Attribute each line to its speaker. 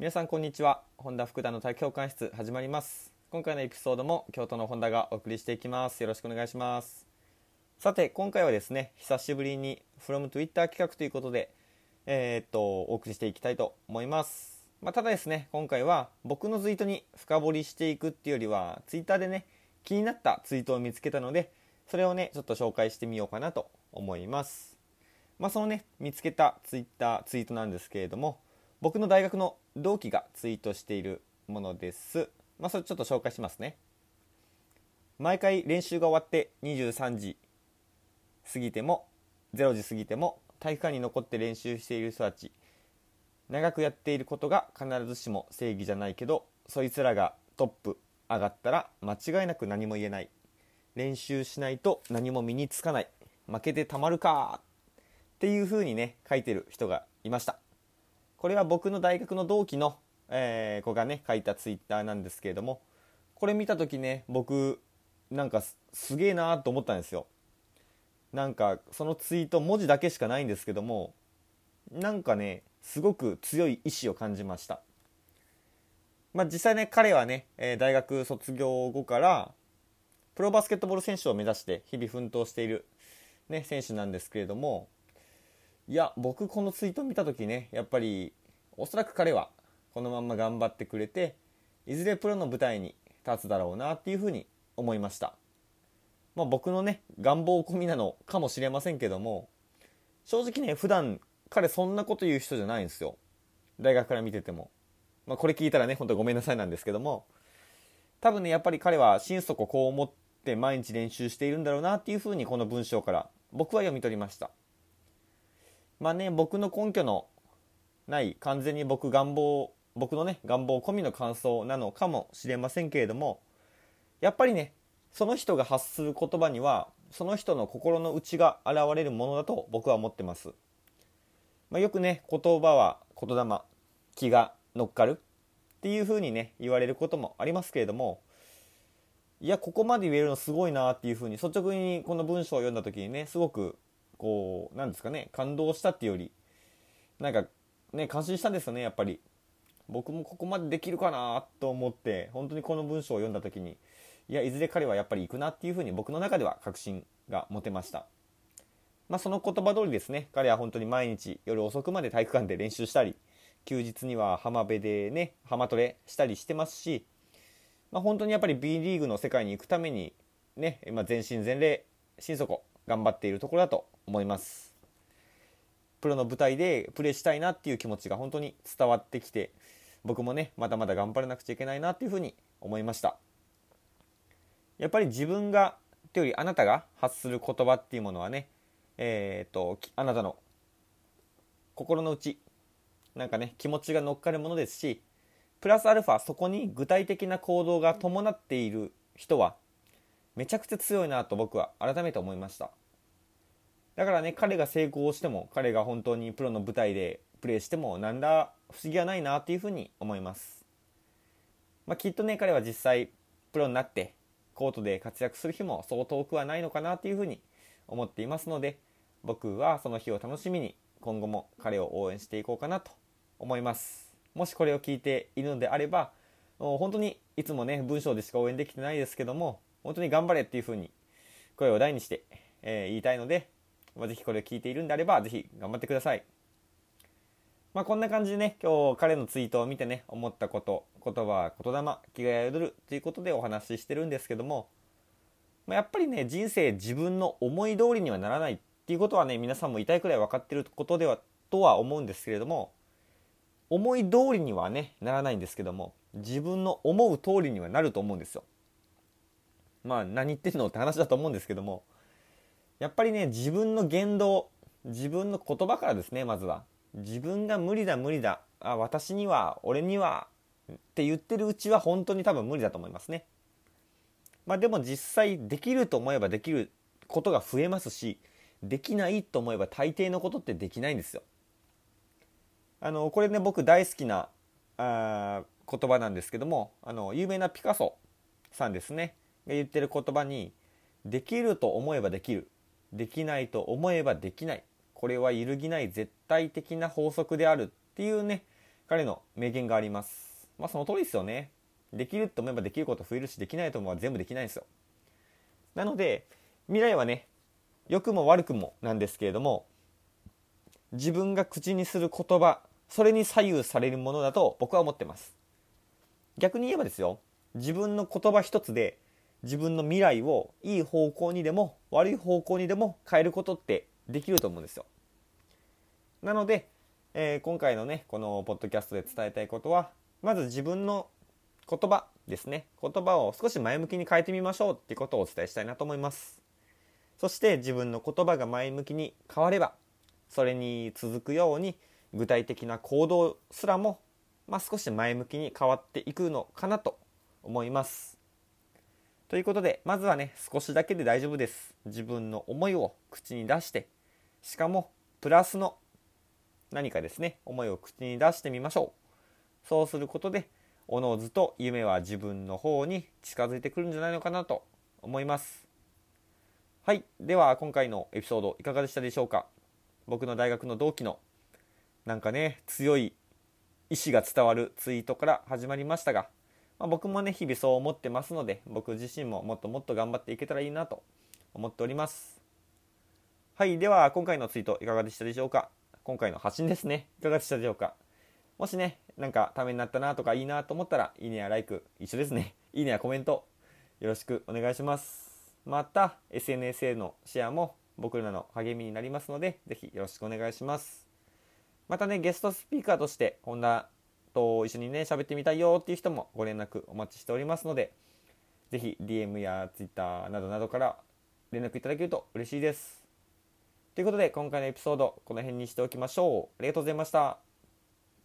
Speaker 1: 皆さんこんにちは。本田福田の体教官室始まります。今回のエピソードも京都の本田がお送りしていきます。よろしくお願いします。さて今回はですね久しぶりに from Twitter 企画ということでえー、っとお送りしていきたいと思います。まあ、ただですね今回は僕のツイートに深掘りしていくっていうよりは Twitter でね気になったツイートを見つけたのでそれをねちょっと紹介してみようかなと思います。まあ、そのね見つけたツイッターツイートなんですけれども僕の大学の同期がツイートしているものです。まあ、それちょっと紹介しますね。毎回練習が終わって23時過ぎても0時過ぎても体育館に残って練習している人たち。長くやっていることが必ずしも正義じゃないけどそいつらがトップ上がったら間違いなく何も言えない。練習しないと何も身につかない。負けてたまるかっていう風にね書いてる人がいました。これは僕の大学の同期の、えー、子がね書いたツイッターなんですけれどもこれ見た時ね僕なんかすげえなーと思ったんですよ。なんかそのツイート文字だけしかないんですけどもなんかねすごく強い意志を感じました。まあ実際ね彼はね、え大学卒業後からプロバスケットボール選手を目指して日々奮闘している、ね、選手なんですけれどもいや僕このツイート見た時ねやっぱりおそらく彼はこのまま頑張ってくれていずれプロの舞台に立つだろうなっていうふうに思いました。まあ、僕のね願望込みなのかもしれませんけども正直ね普段彼そんなこと言う人じゃないんですよ。大学から見てても、まあ、これ聞いたらね本当ごめんなさいなんですけども。多分ねやっぱり彼は心底こう思って毎日練習しているんだろうなっていうふうにこの文章から僕は読み取りました。まあね僕の根拠のない完全に僕願望僕のね願望込みの感想なのかもしれませんけれどもやっぱりねその人が発する言葉にはその人の心の内が現れるものだと僕は思ってます、まあ、よくね言葉は言霊気が乗っかるっていう風にね言われることもありますけれどもいやここまで言えるのすごいなっていう風に率直にこの文章を読んだ時にねすごくこうなんですかね感動したっていうよりなんかね感心したんですよねやっぱり。僕もここまでできるかなと思って本当にこの文章を読んだ時にいやいずれ彼はやっぱり行くなっていうふうに僕の中では確信が持てました。まあ、その言葉通りですね彼は本当に毎日夜遅くまで体育館で練習したり休日には浜辺でね浜トレしたりしてますし、まあ、本当にやっぱり B リーグの世界に行くためにね、まあ、全身全霊心底頑張っているところだと思います。プロの舞台でプレーしたいなっていう気持ちが本当に伝わってきて僕もねまだまだ頑張らなくちゃいけないなっていうふうに思いました。やっぱり自分がというよりあなたが発する言葉っていうものはねえー、っとあなたの心の内なんかね気持ちが乗っかるものですしプラスアルファそこに具体的な行動が伴っている人はめちゃくちゃ強いなと僕は改めて思いました。だからね彼が成功しても彼が本当にプロの舞台でプレーしても何ら不思議はないなっていうふうに思います、まあ、きっとね彼は実際プロになってコートで活躍する日もそう遠くはないのかなというふうに思っていますので僕はその日を楽しみに今後も彼を応援していこうかなと思います。もしこれを聞いているのであれば本当にいつもね文章でしか応援できてないですけども本当に頑張れっていうふうに声を大にして、えー、言いたいので、まあ、ぜひこれを聞いているんであればぜひ頑張ってくださいまあ、こんな感じでね、今日彼のツイートを見てね、思ったこと、言葉、言霊、気が宿るということでお話ししてるんですけども、まあ、やっぱりね、人生自分の思い通りにはならないっていうことはね、皆さんも痛いくらい分かってることでは、とは思うんですけれども、思い通りにはね、ならないんですけども、自分の思う通りにはなると思うんですよ。まあ、何言ってんのって話だと思うんですけども、やっぱりね、自分の言動、自分の言葉からですね、まずは。自分が無理だ無理だあ私には俺にはって言ってるうちは本当に多分無理だと思いますね。まあでも実際できると思えばできることが増えますしできないと思えば大抵のことってできないんですよ。あのこれね僕大好きなあ言葉なんですけどもあの有名なピカソさんですねが言ってる言葉に「できると思えばできる」「できないと思えばできない」これは揺るぎない絶対的な法則であるっていうね彼の名言があります。まあその通りですよね。できると思えばできること増えるしできないと思えば全部できないんですよ。なので未来はね良くも悪くもなんですけれども自分が口にする言葉それに左右されるものだと僕は思ってます。逆に言えばですよ。自分の言葉一つで自分の未来をいい方向にでも悪い方向にでも変えることってできると思うんですよ。なので、えー、今回のねこのポッドキャストで伝えたいことはまず自分の言葉ですね。言葉を少し前向きに変えてみましょうってことをお伝えしたいなと思います。そして自分の言葉が前向きに変わればそれに続くように具体的な行動すらも、まあ、少し前向きに変わっていくのかなと思います。ということでまずはね少しだけで大丈夫です。自分の思いを口に出してしかもプラスの何かですね思いを口に出してみましょう。そうすることでおのずと夢は自分の方に近づいてくるんじゃないのかなと思います。はい。では今回のエピソードいかがでしたでしょうか。僕の大学の同期のなんかね強い意志が伝わるツイートから始まりましたがまあ、僕もね日々そう思ってますので僕自身ももっともっと頑張っていけたらいいなと思っております。はいでは今回のツイートいかがでしたでしょうか？今回の発信ですね。いかがでしたでしょうか？もしねなんかためになったなとかいいなと思ったらいいねやライク一緒ですね。いいねやコメントよろしくお願いします。また SNS へのシェアも僕らの励みになりますのでぜひよろしくお願いします。またねゲストスピーカーとして本田と一緒にね喋ってみたいよっていう人もご連絡お待ちしておりますので是非 DM や Twitter などなどから連絡いただけると嬉しいです。ということで今回のエピソードこの辺にしておきましょう。ありがとうございました。